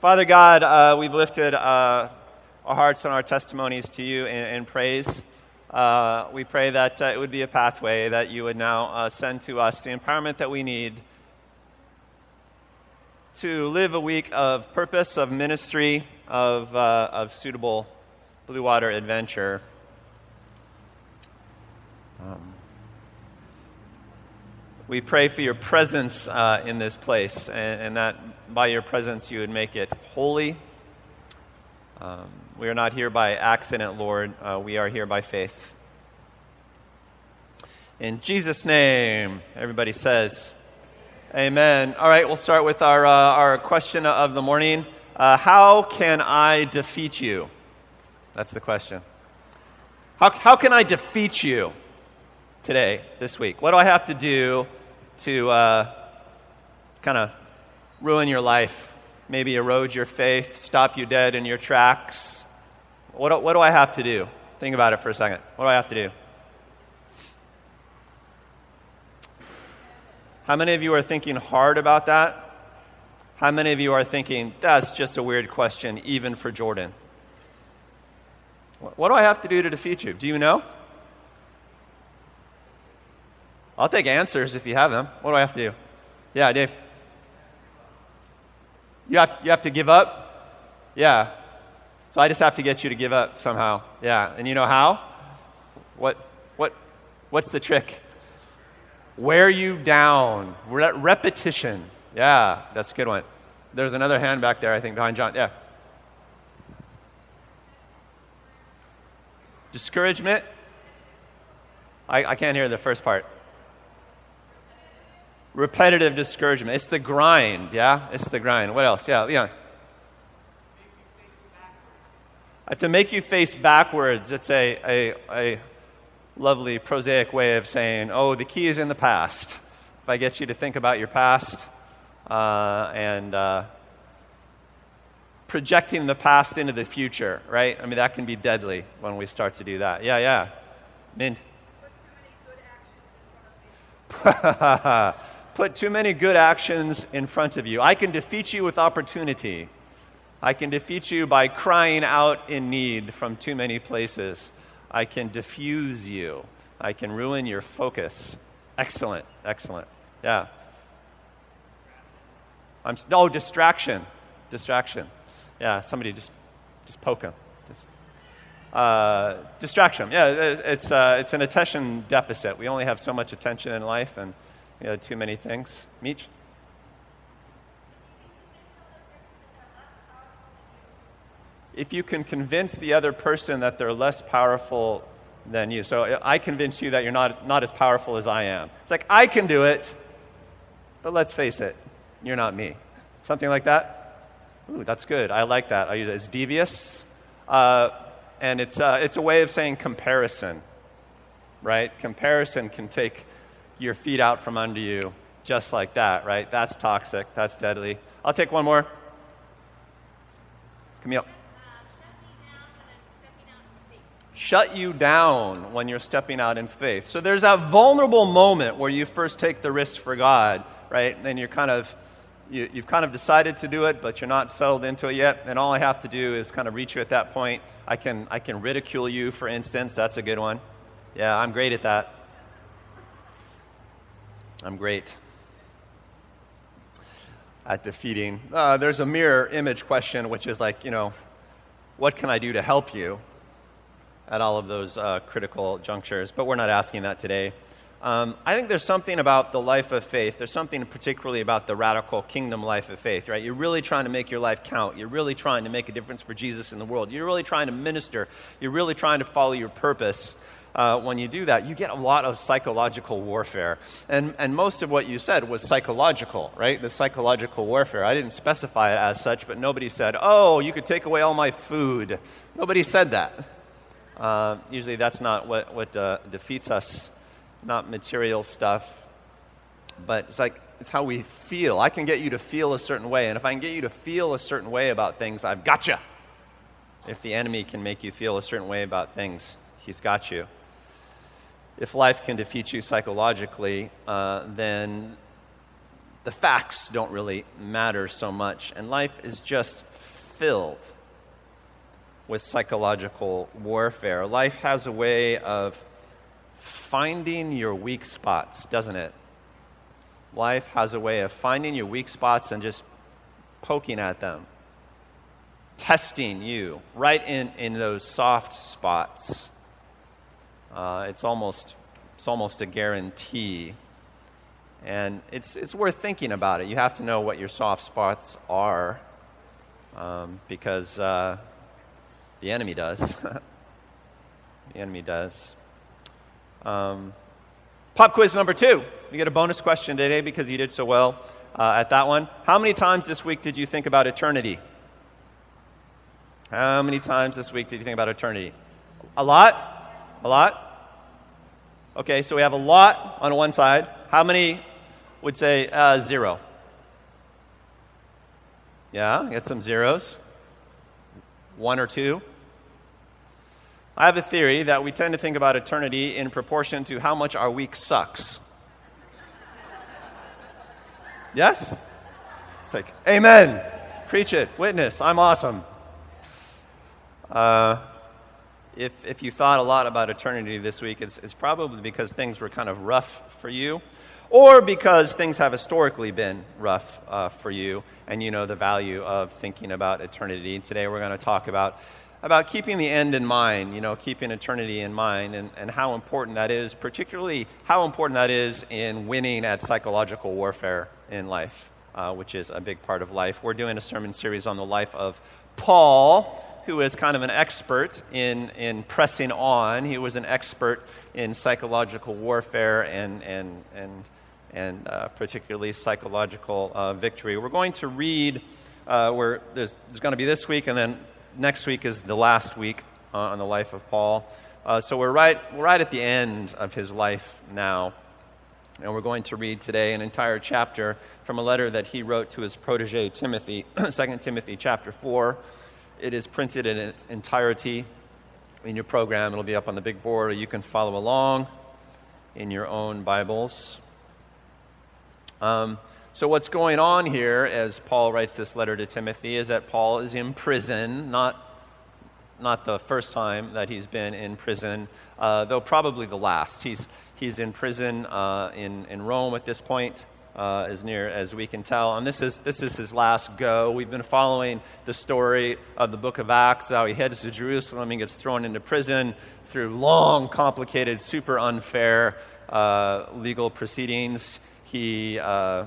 Father God, uh, we've lifted uh, our hearts and our testimonies to you in, in praise. Uh, we pray that uh, it would be a pathway that you would now uh, send to us the empowerment that we need to live a week of purpose, of ministry, of, uh, of suitable blue water adventure. Um, we pray for your presence uh, in this place, and, and, that by your presence you would make it holy. Um, we are not here by accident, Lord. Uh, we are here by faith. In Jesus' name, everybody says, Amen. All right, we'll start with our, uh, our question of the morning. Uh, how can I defeat you? That's the question. How, how can I defeat you today, this week? What do I have to do to uh, kind of ruin your life, maybe erode your faith, stop you dead in your tracks. What do, what do I have to do? Think about it for a second. What do I have to do? How many of you are thinking hard about that? How many of you are thinking, that's just a weird question, even for Jordan? What do I have to do to defeat you? Do you know? I'll take answers if you have them. What do I have to do? Yeah, Dave. You have, you have to give up? Yeah. So I just have to get you to give up somehow. Yeah. And you know how? What, what, what's the trick? Wear you down. Re- repetition. Yeah, that's a good one. There's another hand back there, I think, behind John. Yeah. Discouragement. I, I can't hear the first part repetitive discouragement. It's the grind, yeah? It's the grind. What else? Yeah, yeah. Uh, to make you face backwards, it's a, a, a lovely prosaic way of saying, oh, the key is in the past. If I get you to think about your past uh, and uh, projecting the past into the future, right? I mean, that can be deadly when we start to do that. Yeah, yeah. Mint. put too many good actions in front of you. I can defeat you with opportunity. I can defeat you by crying out in need from too many places. I can diffuse you. I can ruin your focus. Excellent, excellent. Yeah. I'm no oh, distraction, distraction. Yeah, somebody just just poke him. Just, uh, distraction. Yeah, it's uh, it's an attention deficit. We only have so much attention in life, and you know, too many things. Meech? If you can convince the other person that they're less powerful than you. So I convince you that you're not, not as powerful as I am. It's like, I can do it, but let's face it, you're not me. Something like that? Ooh, that's good. I like that. I use it. It's devious. Uh, and it's, uh, it's a way of saying comparison, right? Comparison can take your feet out from under you just like that, right? That's toxic. That's deadly. I'll take one more. Camille. Shut you down when you're stepping out in faith. So there's that vulnerable moment where you first take the risk for God, right? And you're kind of, you, you've kind of decided to do it, but you're not settled into it yet. And all I have to do is kind of reach you at that point. I can, I can ridicule you, for instance. That's a good one. Yeah, I'm great at that. I'm great at defeating. Uh, there's a mirror image question, which is like, you know, what can I do to help you at all of those uh, critical junctures? But we're not asking that today. Um, I think there's something about the life of faith. There's something particularly about the radical kingdom life of faith, right? You're really trying to make your life count. You're really trying to make a difference for Jesus in the world. You're really trying to minister. You're really trying to follow your purpose uh, when you do that, you get a lot of psychological warfare. And, and most of what you said was psychological, right? The psychological warfare. I didn't specify it as such, but nobody said, oh, you could take away all my food. Nobody said that. Uh, usually that's not what, what uh, defeats us, not material stuff. But it's like, it's how we feel. I can get you to feel a certain way. And if I can get you to feel a certain way about things, I've got you. If the enemy can make you feel a certain way about things, he's got you if life can defeat you psychologically, uh, then the facts don't really matter so much, and life is just filled with psychological warfare. Life has a way of finding your weak spots, doesn't it? Life has a way of finding your weak spots and just poking at them, testing you right in, in those soft spots. Uh, it's, almost, it's almost a guarantee. And it's, it's worth thinking about it. You have to know what your soft spots are um, because uh, the enemy does. the enemy does. Um, pop quiz number two. You get a bonus question today because you did so well uh, at that one. How many times this week did you think about eternity? How many times this week did you think about eternity? A lot? A lot? Okay, so we have a lot on one side. How many would say uh, zero? Yeah, get some zeros. One or two. I have a theory that we tend to think about eternity in proportion to how much our week sucks. Yes? It's like, Amen. Preach it. Witness. I'm awesome. Uh, if, if you thought a lot about eternity this week, it's, it's probably because things were kind of rough for you, or because things have historically been rough uh, for you, and you know the value of thinking about eternity. Today we're going to talk about about keeping the end in mind, you know, keeping eternity in mind, and, and how important that is, particularly how important that is in winning at psychological warfare in life, uh, which is a big part of life. We're doing a sermon series on the life of Paul, who is kind of an expert in, in pressing on. He was an expert in psychological warfare and, and, and, and uh, particularly psychological uh, victory. We're going to read. Uh, where there's, there's going to be this week, and then next week is the last week uh, on the life of Paul. Uh, so we're right, we're right at the end of his life now. And we're going to read today an entire chapter from a letter that he wrote to his protege Timothy, 2 Timothy chapter 4. It is printed in its entirety in your program. It'll be up on the big board, or you can follow along in your own Bibles. Um, so, what's going on here as Paul writes this letter to Timothy is that Paul is in prison, not, not the first time that he's been in prison, uh, though probably the last. He's, he's in prison uh, in, in Rome at this point. Uh, as near as we can tell. And this is, this is his last go. We've been following the story of the book of Acts, how he heads to Jerusalem and gets thrown into prison through long, complicated, super unfair uh, legal proceedings. He uh,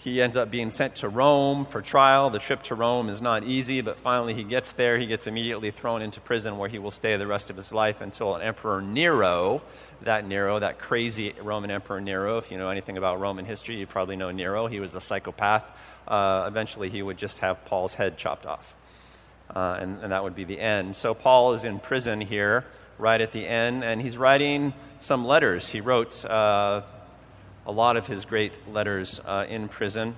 he ends up being sent to Rome for trial. The trip to Rome is not easy, but finally he gets there. He gets immediately thrown into prison where he will stay the rest of his life until Emperor Nero, that Nero, that crazy Roman Emperor Nero, if you know anything about Roman history, you probably know Nero. He was a psychopath. Uh, eventually he would just have Paul's head chopped off. Uh, and, and that would be the end. So Paul is in prison here, right at the end, and he's writing some letters. He wrote. Uh, a lot of his great letters uh, in prison.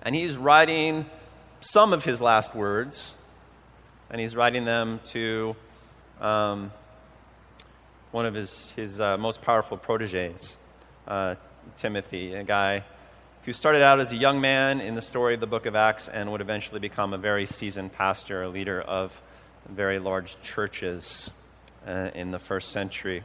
And he's writing some of his last words, and he's writing them to um, one of his, his uh, most powerful proteges, uh, Timothy, a guy who started out as a young man in the story of the book of Acts and would eventually become a very seasoned pastor, a leader of very large churches uh, in the first century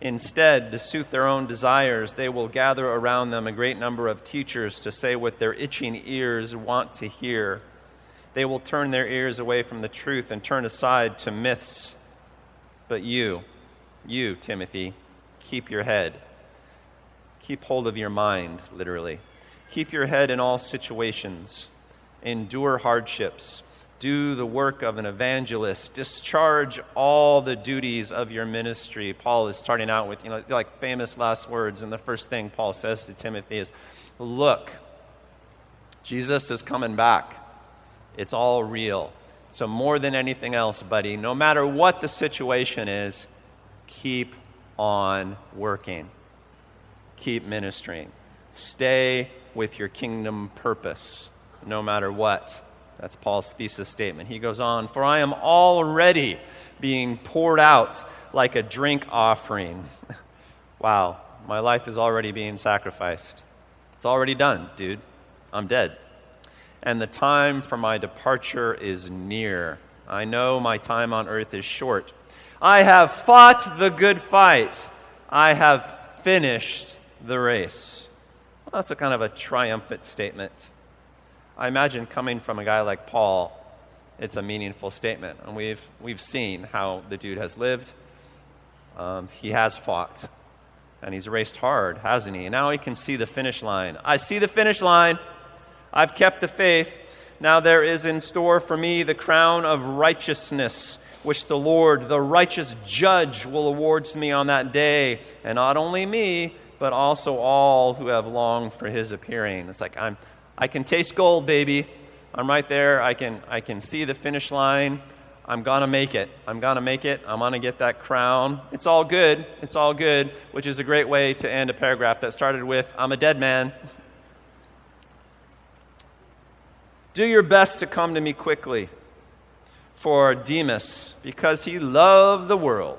Instead, to suit their own desires, they will gather around them a great number of teachers to say what their itching ears want to hear. They will turn their ears away from the truth and turn aside to myths. But you, you, Timothy, keep your head. Keep hold of your mind, literally. Keep your head in all situations. Endure hardships do the work of an evangelist, discharge all the duties of your ministry. Paul is starting out with, you know, like famous last words, and the first thing Paul says to Timothy is, Look, Jesus is coming back. It's all real. So, more than anything else, buddy, no matter what the situation is, keep on working. Keep ministering. Stay with your kingdom purpose, no matter what. That's Paul's thesis statement. He goes on, For I am already being poured out like a drink offering. wow, my life is already being sacrificed. It's already done, dude. I'm dead. And the time for my departure is near. I know my time on earth is short. I have fought the good fight. I have finished the race. Well, that's a kind of a triumphant statement. I imagine coming from a guy like Paul, it's a meaningful statement. And we've, we've seen how the dude has lived. Um, he has fought. And he's raced hard, hasn't he? And now he can see the finish line. I see the finish line. I've kept the faith. Now there is in store for me the crown of righteousness, which the Lord, the righteous judge, will award to me on that day. And not only me, but also all who have longed for his appearing. It's like I'm, I can taste gold, baby. I'm right there. I can, I can see the finish line. I'm going to make it. I'm going to make it. I'm going to get that crown. It's all good. It's all good, which is a great way to end a paragraph that started with, I'm a dead man. Do your best to come to me quickly. For Demas, because he loved the world,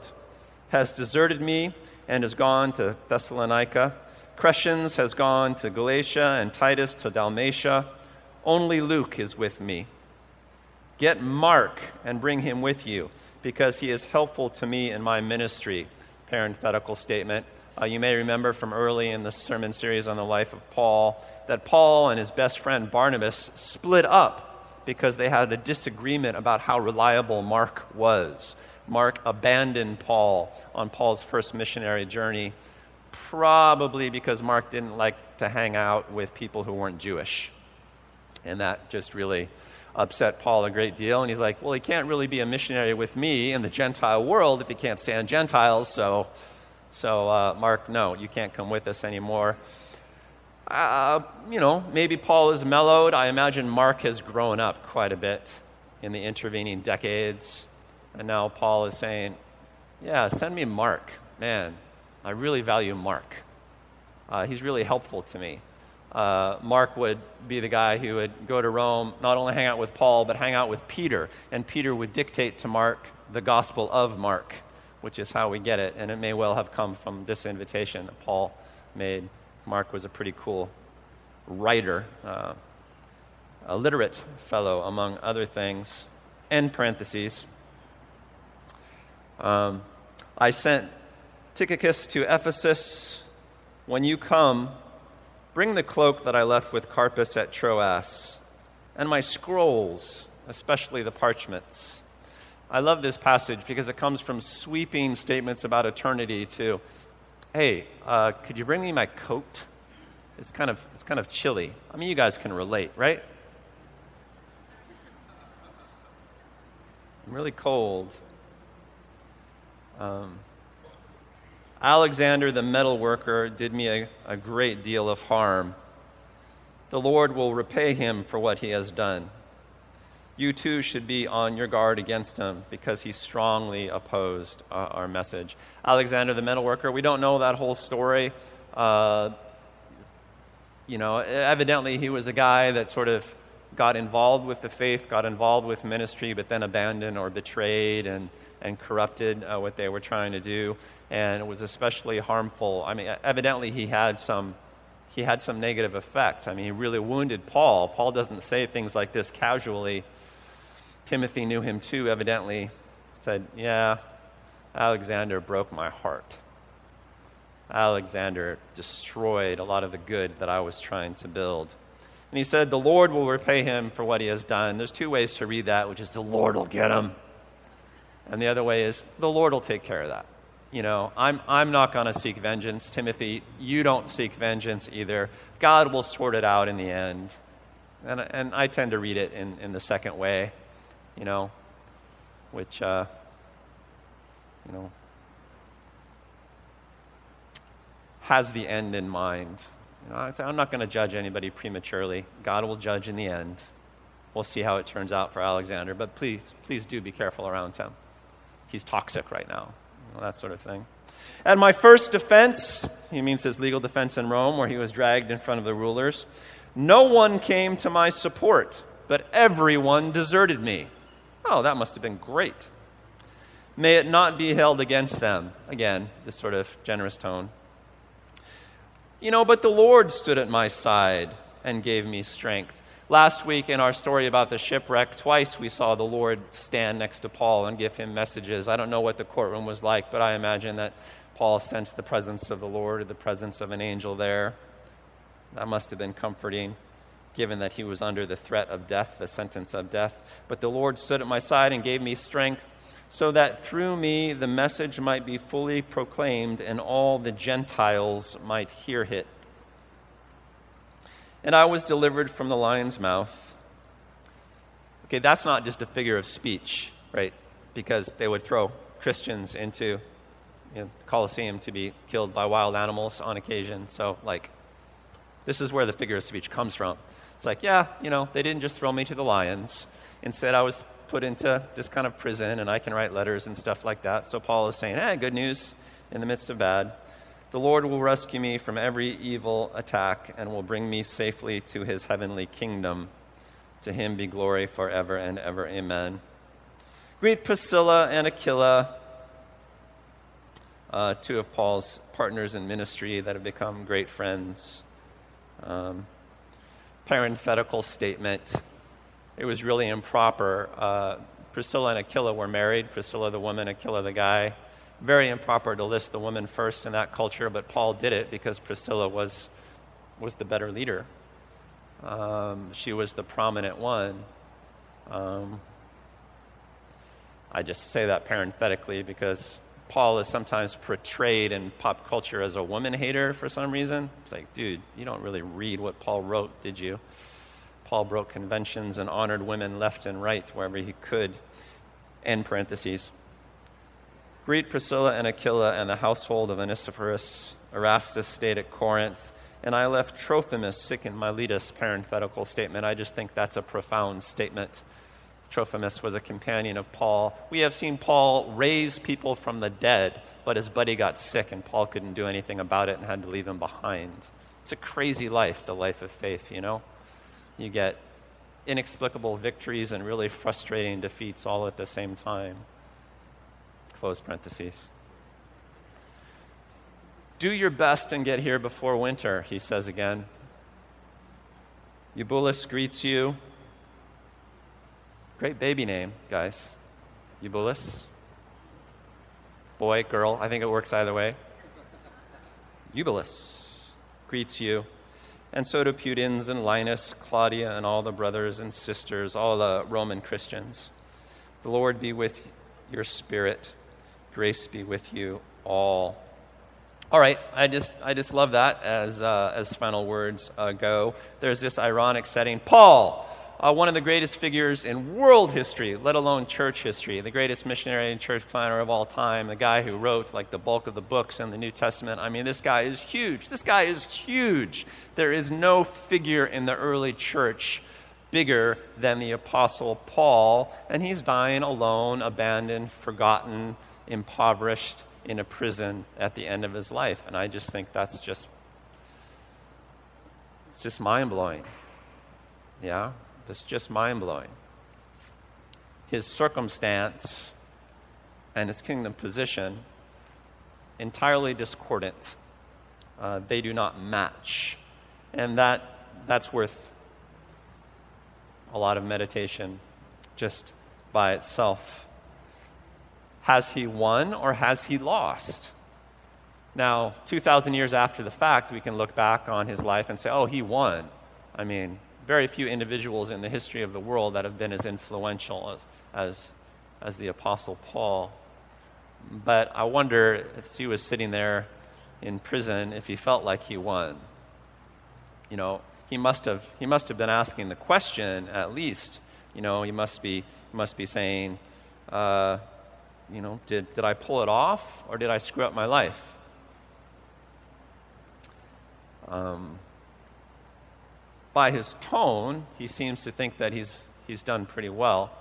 has deserted me and has gone to Thessalonica. Crescens has gone to Galatia, and Titus to Dalmatia. Only Luke is with me. Get Mark and bring him with you, because he is helpful to me in my ministry. Parenthetical statement. Uh, you may remember from early in the sermon series on the life of Paul that Paul and his best friend Barnabas split up because they had a disagreement about how reliable Mark was. Mark abandoned Paul on Paul's first missionary journey, probably because Mark didn't like to hang out with people who weren't Jewish. And that just really upset Paul a great deal. And he's like, well, he can't really be a missionary with me in the Gentile world if he can't stand Gentiles. So so, uh, Mark, no, you can't come with us anymore. Uh, you know, maybe Paul is mellowed. I imagine Mark has grown up quite a bit in the intervening decades. And now Paul is saying, Yeah, send me Mark. Man, I really value Mark. Uh, he's really helpful to me. Uh, Mark would be the guy who would go to Rome, not only hang out with Paul, but hang out with Peter. And Peter would dictate to Mark the gospel of Mark which is how we get it. And it may well have come from this invitation that Paul made. Mark was a pretty cool writer, uh, a literate fellow, among other things. End parentheses. Um, I sent Tychicus to Ephesus. When you come, bring the cloak that I left with Carpus at Troas, and my scrolls, especially the parchments I love this passage because it comes from sweeping statements about eternity to, hey, uh, could you bring me my coat? It's kind of it's kind of chilly. I mean, you guys can relate, right? I'm really cold. Um, Alexander the metal worker did me a, a great deal of harm. The Lord will repay him for what he has done you too should be on your guard against him because he strongly opposed uh, our message. Alexander the metalworker, we don't know that whole story. Uh, you know, evidently he was a guy that sort of got involved with the faith, got involved with ministry, but then abandoned or betrayed and, and corrupted uh, what they were trying to do. And it was especially harmful. I mean, evidently he had some he had some negative effect. I mean, he really wounded Paul. Paul doesn't say things like this casually. Timothy knew him too, evidently, said, Yeah, Alexander broke my heart. Alexander destroyed a lot of the good that I was trying to build. And he said, The Lord will repay him for what he has done. There's two ways to read that, which is the Lord will get him. And the other way is the Lord will take care of that. You know, I'm, I'm not going to seek vengeance. Timothy, you don't seek vengeance either. God will sort it out in the end. And, and I tend to read it in, in the second way you know, which, uh, you know, has the end in mind You know, I'm not going to judge anybody prematurely. God will judge in the end. We'll see how it turns out for Alexander, but please, please do be careful around him. He's toxic right now, that sort of thing. At my first defense, he means his legal defense in Rome, where he was dragged in front of the rulers, no one came to my support, but everyone deserted me. Oh, that must have been great. May it not be held against them. Again, this sort of generous tone. You know, but the Lord stood at my side and gave me strength. Last week in our story about the shipwreck, twice we saw the Lord stand next to Paul and give him messages. I don't know what the courtroom was like, but I imagine that Paul sensed the presence of the Lord or the presence of an angel there. That must have been comforting, given that he was under the threat of death, the sentence of death. But the Lord stood at my side and gave me strength, so that through me the message might be fully proclaimed and all the Gentiles might hear it. And I was delivered from the lion's mouth. Okay, that's not just a figure of speech, right? Because they would throw Christians into you know, Colosseum to be killed by wild animals on occasion. So, like, this is where the figure of speech comes from. It's like, yeah, you know, they didn't just throw me to the lions. Instead, I was put into this kind of prison and I can write letters and stuff like that. So, Paul is saying, hey, good news in the midst of bad. The Lord will rescue me from every evil attack and will bring me safely to his heavenly kingdom. To him be glory forever and ever. Amen. Greet Priscilla and Aquila, uh, two of Paul's partners in ministry that have become great friends. Um, parenthetical statement. It was really improper. Uh, Priscilla and Aquila were married. Priscilla, the woman, Aquila, the guy. Very improper to list the woman first in that culture, but Paul did it because Priscilla was, was the better leader. Um, she was the prominent one. Um, I just say that parenthetically because Paul is sometimes portrayed in pop culture as a woman hater for some reason. It's like, dude, you don't really read what Paul wrote, did you? Paul broke conventions and honored women left and right wherever he could. End parentheses. Greet Priscilla and Aquila and the household of Onesiphorus. Erastus stayed at Corinth, and I left Trophimus sick in Miletus. Parenthetical statement. I just think that's a profound statement. Trophimus was a companion of Paul. We have seen Paul raise people from the dead, but his buddy got sick and Paul couldn't do anything about it and had to leave him behind. It's a crazy life, the life of faith, you know? You get inexplicable victories and really frustrating defeats all at the same time. Close parentheses. Do your best and get here before winter, he says again. Eubulus greets you. Great baby name, guys. Eubulus. Boy, girl, I think it works either way. Eubulus greets you. And so do Pudens and Linus, Claudia, and all the brothers and sisters, all the Roman Christians. The Lord be with your spirit. Grace be with you all. All right, I just, I just love that as, uh, as final words uh, go. There's this ironic setting. Paul, uh, one of the greatest figures in world history, let alone church history, the greatest missionary and church planner of all time, the guy who wrote like the bulk of the books in the New Testament. I mean, this guy is huge. This guy is huge. There is no figure in the early church bigger than the Apostle Paul, and he's dying alone, abandoned, forgotten, impoverished in a prison at the end of his life. And I just think that's just it's just mind blowing. Yeah? that's just mind blowing. His circumstance and his kingdom position entirely discordant. Uh, they do not match. And that, that's worth a lot of meditation just by itself. Has he won or has he lost? Now, 2,000 years after the fact, we can look back on his life and say, oh, he won. I mean, very few individuals in the history of the world that have been as influential as, as, as the Apostle Paul. But I wonder if he was sitting there in prison, if he felt like he won. You know, he must have, he must have been asking the question at least. You know, he must be, he must be saying, uh, you know, did, did I pull it off or did I screw up my life? Um, by his tone, he seems to think that he's, he's done pretty well,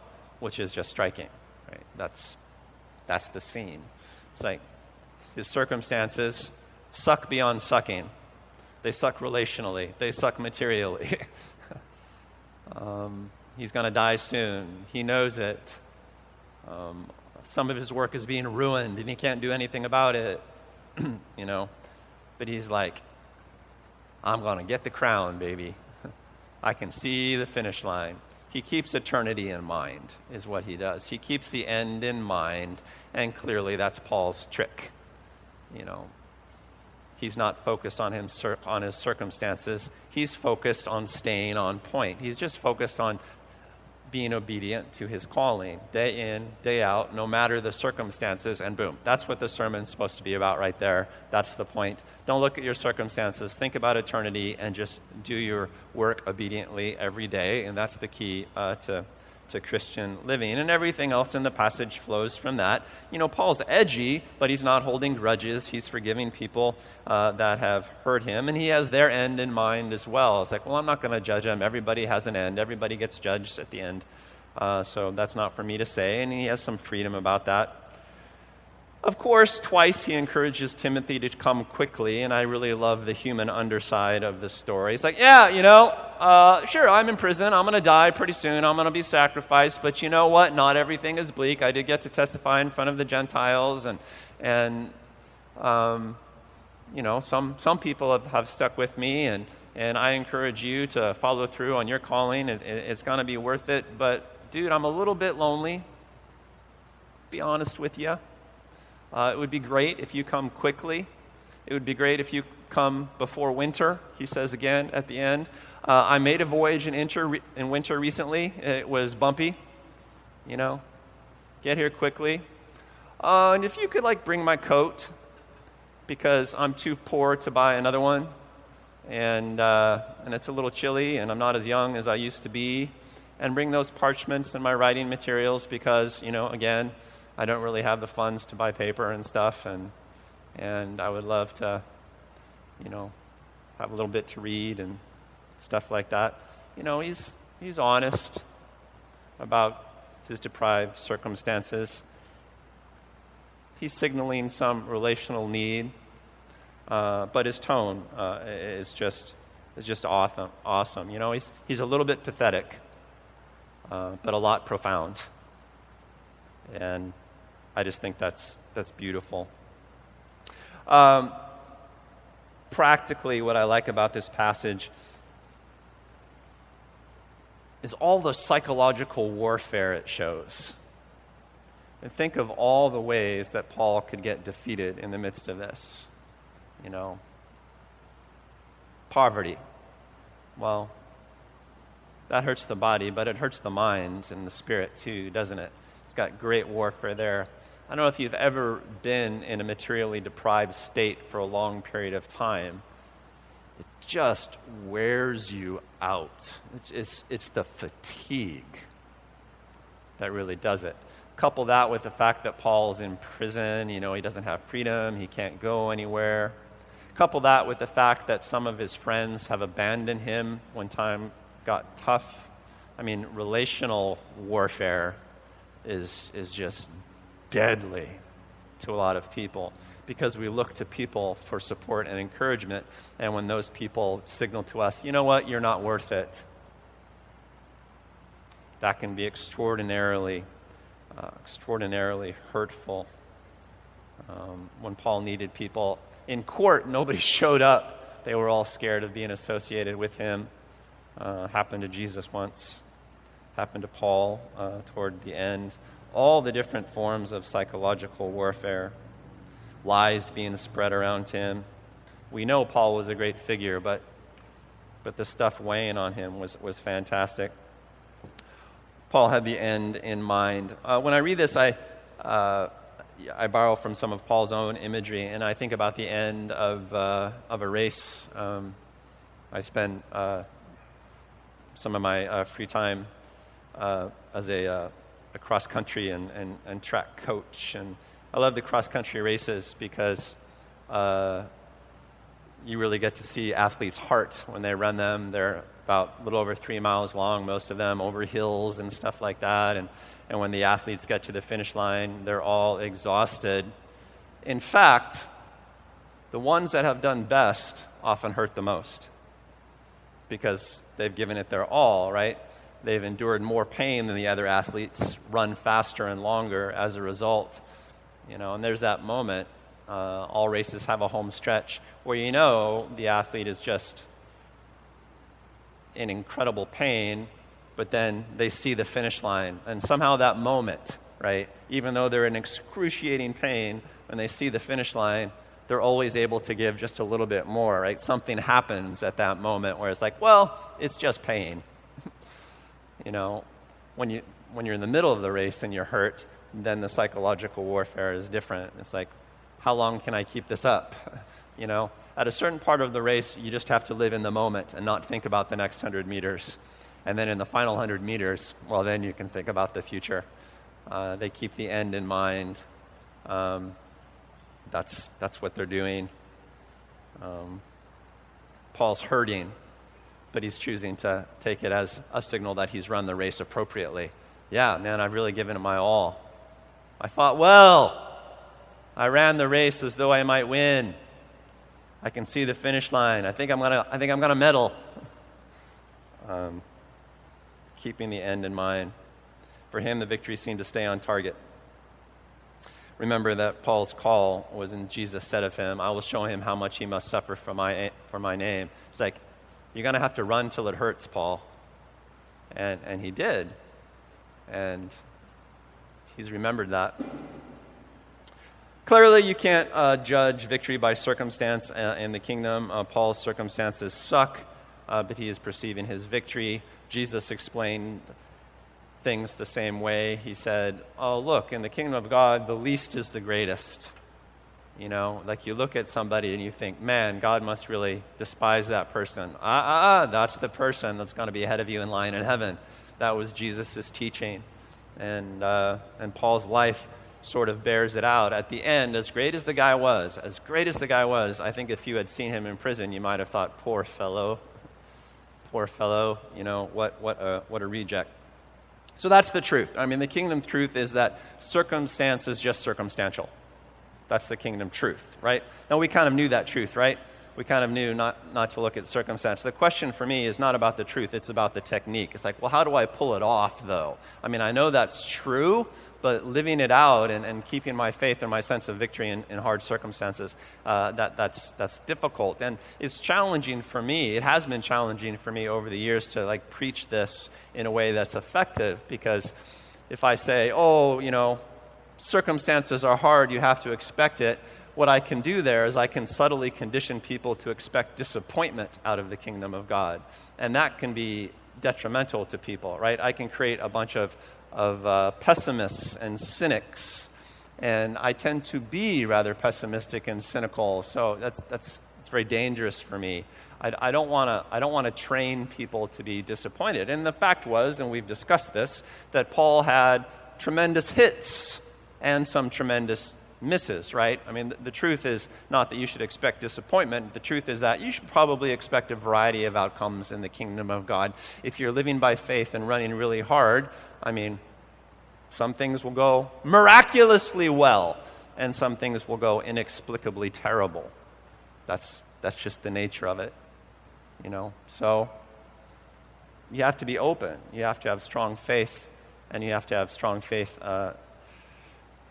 which is just striking. Right? That's, that's the scene. It's like his circumstances suck beyond sucking. They suck relationally, they suck materially. um, he's going to die soon. He knows it. Um, some of his work is being ruined and he can't do anything about it, you know. But he's like, I'm going to get the crown, baby. I can see the finish line. He keeps eternity in mind, is what he does. He keeps the end in mind, and clearly that's Paul's trick. You know, he's not focused on, him, on his circumstances, he's focused on staying on point. He's just focused on being obedient to his calling, day in, day out, no matter the circumstances, and boom. That's what the sermon's supposed to be about right there. That's the point. Don't look at your circumstances, think about eternity, and just do your work obediently every day. And that's the key uh, to to Christian living. And everything else in the passage flows from that. You know, Paul's edgy, but he's not holding grudges. He's forgiving people uh, that have hurt him, and he has their end in mind as well. It's like, well, I'm not going to judge them. Everybody has an end, everybody gets judged at the end. Uh, so that's not for me to say, and he has some freedom about that. Of course, twice he encourages Timothy to come quickly, and I really love the human underside of the story. He's like, Yeah, you know, uh, sure, I'm in prison. I'm going to die pretty soon. I'm going to be sacrificed. But you know what? Not everything is bleak. I did get to testify in front of the Gentiles, and, and um, you know, some, some people have, have stuck with me, and, and I encourage you to follow through on your calling. It, it, it's going to be worth it. But, dude, I'm a little bit lonely. Be honest with you. Uh, it would be great if you come quickly. It would be great if you come before winter, he says again at the end. Uh, I made a voyage in, inter, in winter recently. It was bumpy, you know. Get here quickly. Uh, and if you could, like, bring my coat, because I'm too poor to buy another one, and, uh, and it's a little chilly, and I'm not as young as I used to be. And bring those parchments and my writing materials, because, you know, again, I don't really have the funds to buy paper and stuff, and and I would love to, you know, have a little bit to read and stuff like that. You know, he's he's honest about his deprived circumstances. He's signaling some relational need, uh, but his tone uh, is just is just awesome. Awesome. You know, he's he's a little bit pathetic, uh, but a lot profound. And I just think that's, that's beautiful. Um, practically, what I like about this passage is all the psychological warfare it shows. And think of all the ways that Paul could get defeated in the midst of this. You know, poverty. Well, that hurts the body, but it hurts the mind and the spirit too, doesn't it? It's got great warfare there. I don't know if you've ever been in a materially deprived state for a long period of time. It just wears you out. It's, it's, it's the fatigue that really does it. Couple that with the fact that Paul's in prison, you know, he doesn't have freedom, he can't go anywhere. Couple that with the fact that some of his friends have abandoned him when time got tough. I mean, relational warfare is, is just deadly to a lot of people because we look to people for support and encouragement. And when those people signal to us, you know what, you're not worth it, that can be extraordinarily, uh, extraordinarily hurtful. Um, when Paul needed people in court, nobody showed up. They were all scared of being associated with him. Uh, happened to Jesus once, happened to Paul uh, toward the end all the different forms of psychological warfare, lies being spread around him. We know Paul was a great figure, but, but the stuff weighing on him was, was fantastic. Paul had the end in mind. Uh, when I read this, I, uh, I borrow from some of Paul's own imagery, and I think about the end of, uh, of a race. Um, I spend uh, some of my uh, free time uh, as a a cross country and, and, and track coach. And I love the cross country races because uh, you really get to see athletes' heart when they run them. They're about a little over three miles long, most of them over hills and stuff like that. And, and when the athletes get to the finish line, they're all exhausted. In fact, the ones that have done best often hurt the most because they've given it their all, right? They've endured more pain than the other athletes, run faster and longer as a result. You know, and there's that moment. Uh, all races have a home stretch where you know the athlete is just in incredible pain, but then they see the finish line. And somehow that moment, right, even though they're in excruciating pain, when they see the finish line, they're always able to give just a little bit more, right? Something happens at that moment where it's like, well, it's just pain. You know, when, you, when you're in the middle of the race and you're hurt, then the psychological warfare is different. It's like, how long can I keep this up? you know, at a certain part of the race, you just have to live in the moment and not think about the next 100 meters. And then in the final 100 meters, well, then you can think about the future. Uh, they keep the end in mind. Um, that's, that's what they're doing. Um, Paul's hurting, but he's choosing to take it as a signal that he's run the race appropriately. Yeah, man, I've really given it my all. I thought, well, I ran the race as though I might win. I can see the finish line. I think I'm gonna. I think I'm gonna medal. Um, keeping the end in mind. For him, the victory seemed to stay on target. Remember that Paul's call was in Jesus said of him, I will show him how much he must suffer for my, for my name. It's like, you're going to have to run till it hurts, Paul. And, and he did. And he's remembered that. Clearly, you can't uh, judge victory by circumstance uh, in the kingdom. Uh, Paul's circumstances suck, uh, but he is perceiving his victory. Jesus explained things the same way. He said, Oh, look, in the kingdom of God, the least is the greatest. You know, like you look at somebody and you think, man, God must really despise that person. Ah, ah, ah, that's the person that's going to be ahead of you in line in heaven. That was Jesus' teaching. And, uh, and Paul's life sort of bears it out. At the end, as great as the guy was, as great as the guy was, I think if you had seen him in prison, you might have thought, poor fellow, poor fellow, you know, what, what, a, what a reject. So that's the truth. I mean, the kingdom truth is that circumstance is just circumstantial. That's the kingdom truth, right? Now, we kind of knew that truth, right? We kind of knew not, not to look at circumstance. The question for me is not about the truth, it's about the technique. It's like, well, how do I pull it off, though? I mean, I know that's true, but living it out and, and keeping my faith and my sense of victory in, in hard circumstances, uh, that, that's, that's difficult. And it's challenging for me. It has been challenging for me over the years to like preach this in a way that's effective because if I say, oh, you know, circumstances are hard, you have to expect it, what I can do there is I can subtly condition people to expect disappointment out of the kingdom of God. And that can be detrimental to people, right? I can create a bunch of of uh, pessimists and cynics. And I tend to be rather pessimistic and cynical, so that's, that's, that's very dangerous for me. I, I don't want to train people to be disappointed. And the fact was, and we've discussed this, that Paul had tremendous hits and some tremendous misses, right? I mean, the, the, truth is not that you should expect disappointment. The truth is that you should probably expect a variety of outcomes in the kingdom of God. If you're living by faith and running really hard, I mean, some things will go miraculously well, and some things will go inexplicably terrible. That's, that's just the nature of it, you know? So, you have to be open. You have to have strong faith, and you have to have strong faith uh,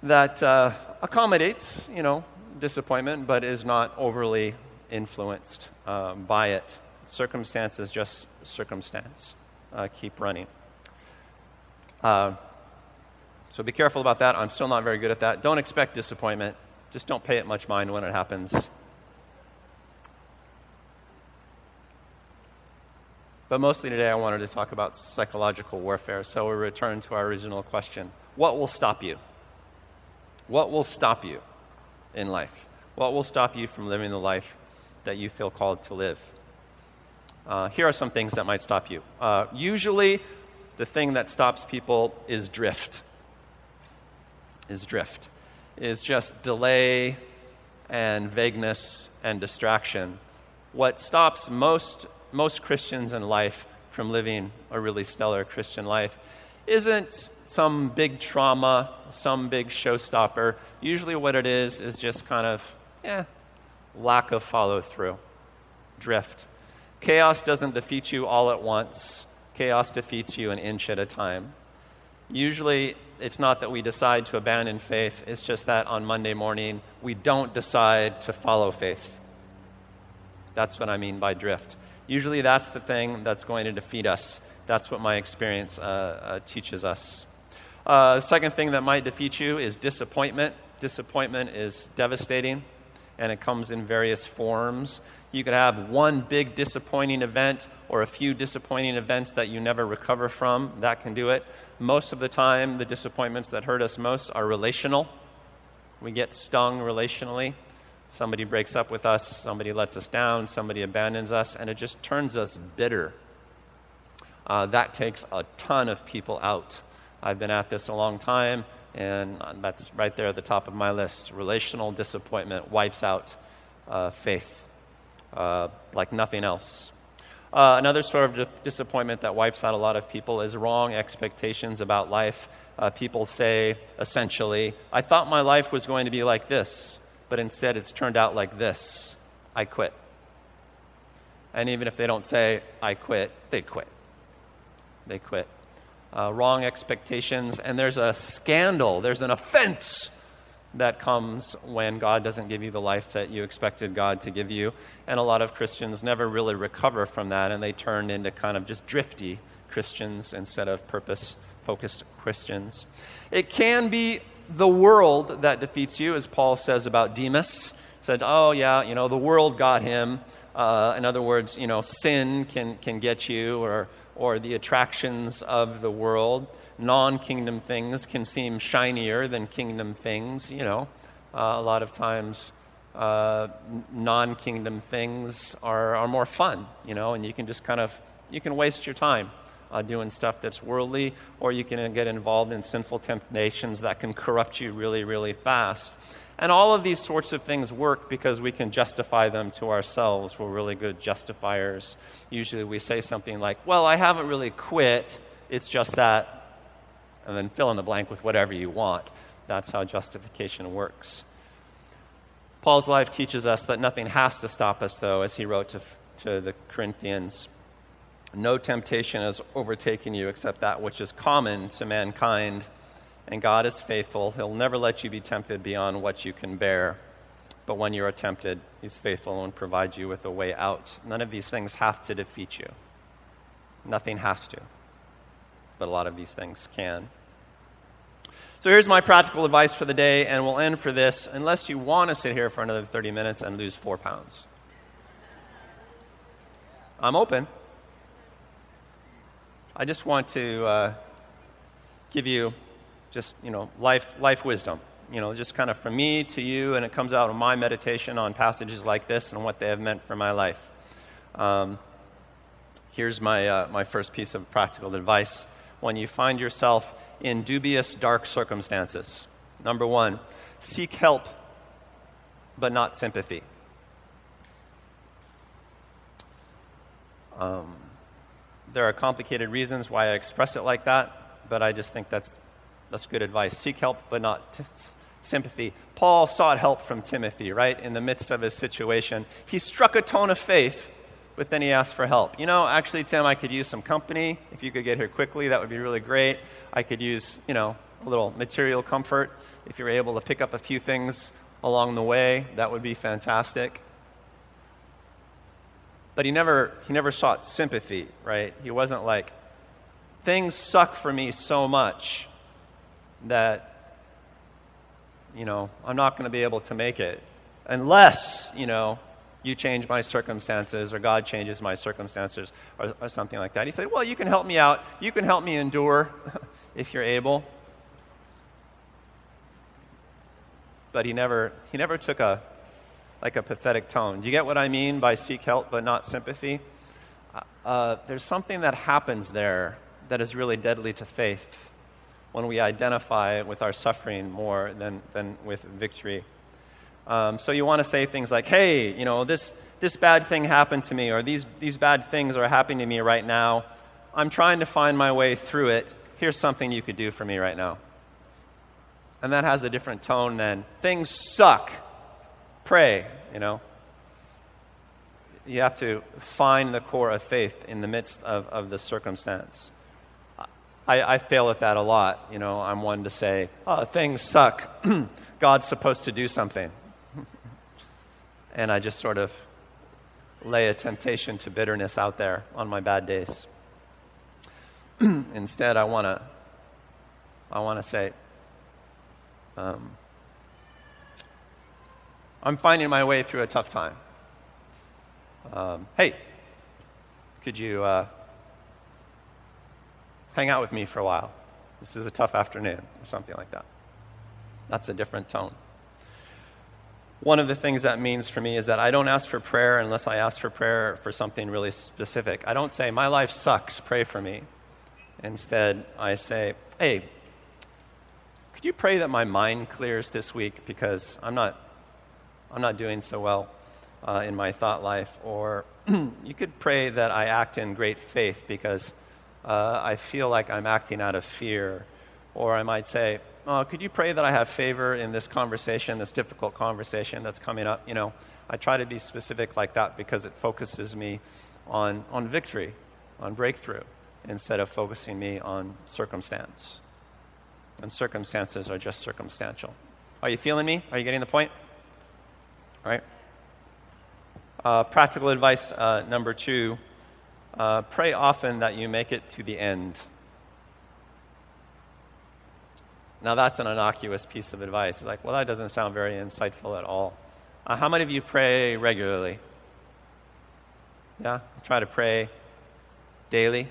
that uh, accommodates, you know, disappointment, but is not overly influenced um, by it. Circumstance is just circumstance. Uh, keep running. Uh, so be careful about that. I'm still not very good at that. Don't expect disappointment. Just don't pay it much mind when it happens. But mostly today, I wanted to talk about psychological warfare. So we return to our original question What will stop you? What will stop you in life? What will stop you from living the life that you feel called to live? Uh, here are some things that might stop you. Uh, usually, the thing that stops people is drift. Is drift. Is just delay and vagueness and distraction. What stops most most Christians in life from living a really stellar Christian life isn't some big trauma, some big showstopper. Usually, what it is is just kind of, eh, lack of follow through, drift. Chaos doesn't defeat you all at once, chaos defeats you an inch at a time. Usually, it's not that we decide to abandon faith, it's just that on Monday morning, we don't decide to follow faith. That's what I mean by drift. Usually, that's the thing that's going to defeat us. That's what my experience uh, uh, teaches us. Uh, the second thing that might defeat you is disappointment. Disappointment is devastating, and it comes in various forms. You could have one big disappointing event or a few disappointing events that you never recover from. That can do it. Most of the time, the disappointments that hurt us most are relational. We get stung relationally. Somebody breaks up with us, somebody lets us down, somebody abandons us, and it just turns us bitter. Uh, that takes a ton of people out. I've been at this a long time, and that's right there at the top of my list. Relational disappointment wipes out uh, faith uh, like nothing else. Uh, another sort of disappointment that wipes out a lot of people is wrong expectations about life. Uh, people say, essentially, I thought my life was going to be like this, but instead it's turned out like this. I quit. And even if they don't say, I quit, they quit. They quit. Uh, wrong expectations, and there's a scandal, there's an offense that comes when God doesn't give you the life that you expected God to give you. And a lot of Christians never really recover from that, and they turn into kind of just drifty Christians instead of purpose focused Christians. It can be the world that defeats you, as Paul says about Demas. Said, oh, yeah, you know, the world got him. Uh, in other words, you know, sin can, can get you, or, or the attractions of the world non kingdom things can seem shinier than kingdom things. You know, uh, a lot of times uh, non kingdom things are, are more fun, you know, and you can just kind of you can waste your time uh, doing stuff that's worldly, or you can get involved in sinful temptations that can corrupt you really, really fast. And all of these sorts of things work because we can justify them to ourselves. We're really good justifiers. Usually we say something like, Well, I haven't really quit, it's just that and then fill in the blank with whatever you want. That's how justification works. Paul's life teaches us that nothing has to stop us, though, as he wrote to, to the Corinthians. No temptation has overtaken you except that which is common to mankind, and God is faithful. He'll never let you be tempted beyond what you can bear. But when you are tempted, He's faithful and provide you with a way out. None of these things have to defeat you. Nothing has to but a lot of these things can. So here's my practical advice for the day, and we'll end for this unless you want to sit here for another 30 minutes and lose four pounds. I'm open. I just want to uh, give you just, you know, life, life wisdom. You know, just kind of from me to you, and it comes out of my meditation on passages like this and what they have meant for my life. Um, here's my, uh, my first piece of practical advice when you find yourself in dubious, dark circumstances. Number one, seek help, but not sympathy. Um, there are complicated reasons why I express it like that, but I just think that's, that's good advice. Seek help, but not t- sympathy. Paul sought help from Timothy, right, in the midst of his situation. He struck a tone of faith but then he asked for help. You know, actually, Tim, I could use some company. If you could get here quickly, that would be really great. I could use, you know, a little material comfort. If you're able to pick up a few things along the way, that would be fantastic. But he never, he never sought sympathy, right? He wasn't like, things suck for me so much that, you know, I'm not going to be able to make it unless, you know, you change my circumstances or God changes my circumstances or, or something like that. He said, Well, you can help me out. You can help me endure if you're able. But he never, he never took a, like a pathetic tone. Do you get what I mean by seek help but not sympathy? Uh, there's something that happens there that is really deadly to faith when we identify with our suffering more than, than with victory. Um, so you want to say things like, hey, you know, this, this bad thing happened to me, or these, these bad things are happening to me right now. I'm trying to find my way through it. Here's something you could do for me right now. And that has a different tone than things suck. Pray, you know. You have to find the core of faith in the midst of, of the circumstance. I, I fail at that a lot. You know, I'm one to say, oh, things suck. God's supposed to do something. and I just sort of lay a temptation to bitterness out there on my bad days. Instead, I want to I want to say, um, I'm finding my way through a tough time. Um, hey, could you uh, hang out with me for a while? This is a tough afternoon, or something like that. That's a different tone. One of the things that means for me is that I don't ask for prayer unless I ask for prayer for something really specific. I don't say, My life sucks, pray for me. Instead, I say, Hey, could you pray that my mind clears this week because I'm not, I'm not doing so well uh, in my thought life? Or you could pray that I act in great faith because uh, I feel like I'm acting out of fear. Or I might say, oh, could you pray that I have favor in this conversation, this difficult conversation that's coming up? You know, I try to be specific like that because it focuses me on, on victory, on breakthrough, instead of focusing me on circumstance. And circumstances are just circumstantial. Are you feeling me? Are you getting the point? All right. Uh, practical advice uh, number two uh, pray often that you make it to the end. Now, that's an innocuous piece of advice. Like, well, that doesn't sound very insightful at all. Uh, how many of you pray regularly? Yeah? Try to pray daily?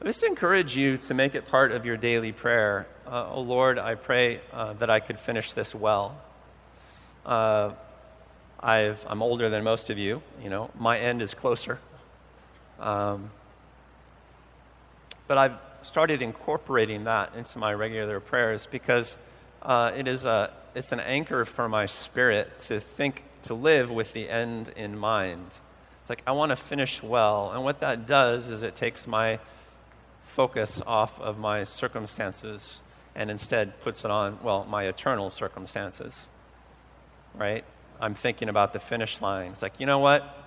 I just encourage you to make it part of your daily prayer. Uh, oh Lord, I pray uh, that I could finish this well. Uh, i am older than most of you. You know, my end is closer. Um, but I've started incorporating that into my regular prayers because uh, it is a, it's an anchor for my spirit to think, to live with the end in mind. It's like I want to finish well. And what that does is it takes my focus off of my circumstances and instead puts it on, well, my eternal circumstances. Right? I'm thinking about the finish line. It's like, you know what?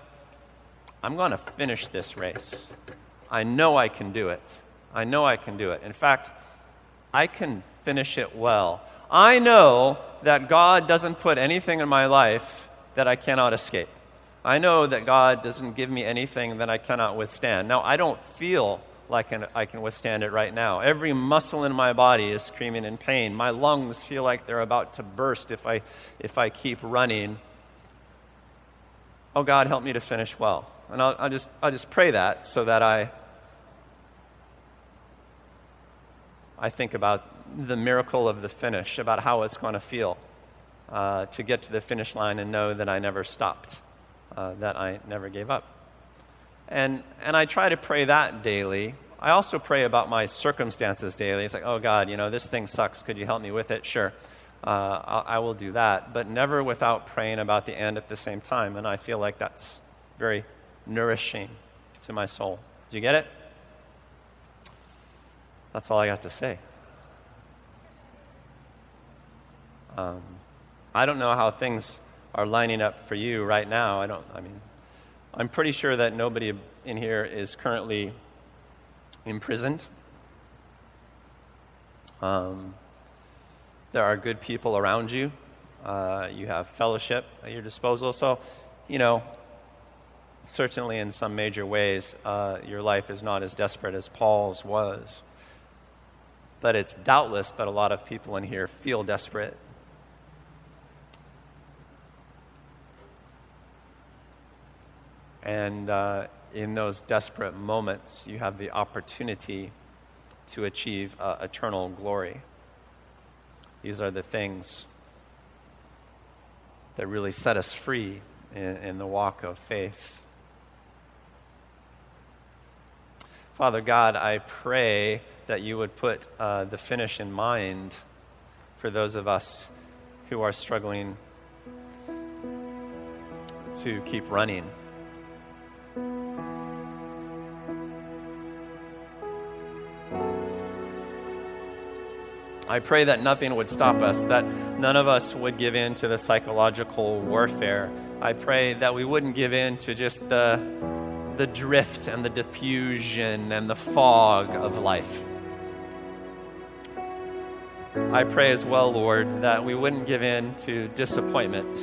I'm going to finish this race. I know I can do it. I know I can do it. In fact, I can finish it well. I know that God doesn't put anything in my life that I cannot escape. I know that God doesn't give me anything that I cannot withstand. Now, I don't feel like I can withstand it right now. Every muscle in my body is screaming in pain. My lungs feel like they're about to burst if I, if I keep running. Oh, God, help me to finish well. And I'll, I'll, just, I'll just pray that so that I, I think about the miracle of the finish, about how it's going to feel uh, to get to the finish line and know that I never stopped, uh, that I never gave up. And, and I try to pray that daily. I also pray about my circumstances daily. It's like, oh God, you know, this thing sucks. Could you help me with it? Sure. Uh, I, I will do that. But never without praying about the end at the same time. And I feel like that's very nourishing to my soul. Do you get it? That's all I got to say. Um, I don't know how things are lining up for you right now. I don't, I mean, I'm pretty sure that nobody in here is currently imprisoned. Um, there are good people around you. Uh, you have fellowship at your disposal. So, you know, certainly in some major ways, uh, your life is not as desperate as Paul's was. But it's doubtless that a lot of people in here feel desperate. And uh, in those desperate moments, you have the opportunity to achieve uh, eternal glory. These are the things that really set us free in, in the walk of faith. Father God, I pray that you would put uh, the finish in mind for those of us who are struggling to keep running. I pray that nothing would stop us, that none of us would give in to the psychological warfare. I pray that we wouldn't give in to just the, the drift and the diffusion and the fog of life. I pray as well, Lord, that we wouldn't give in to disappointment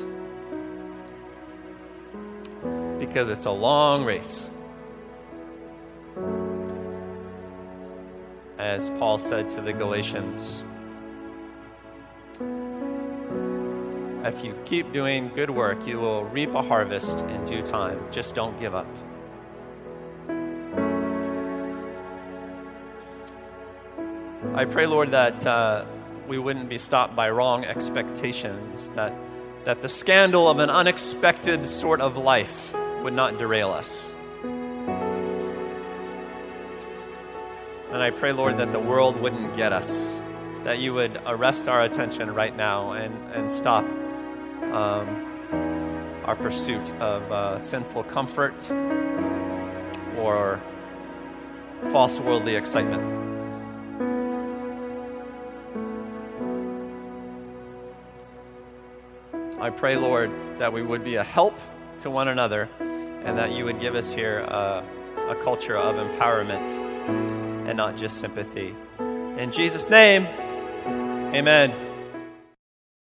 because it's a long race. As Paul said to the Galatians, If you keep doing good work, you will reap a harvest in due time. Just don't give up. I pray, Lord, that uh, we wouldn't be stopped by wrong expectations, that, that the scandal of an unexpected sort of life would not derail us. And I pray, Lord, that the world wouldn't get us, that you would arrest our attention right now and, and stop um, our pursuit of uh, sinful comfort or false worldly excitement. I pray, Lord, that we would be a help to one another and that you would give us here a, a culture of empowerment and not just sympathy. In Jesus' name, amen.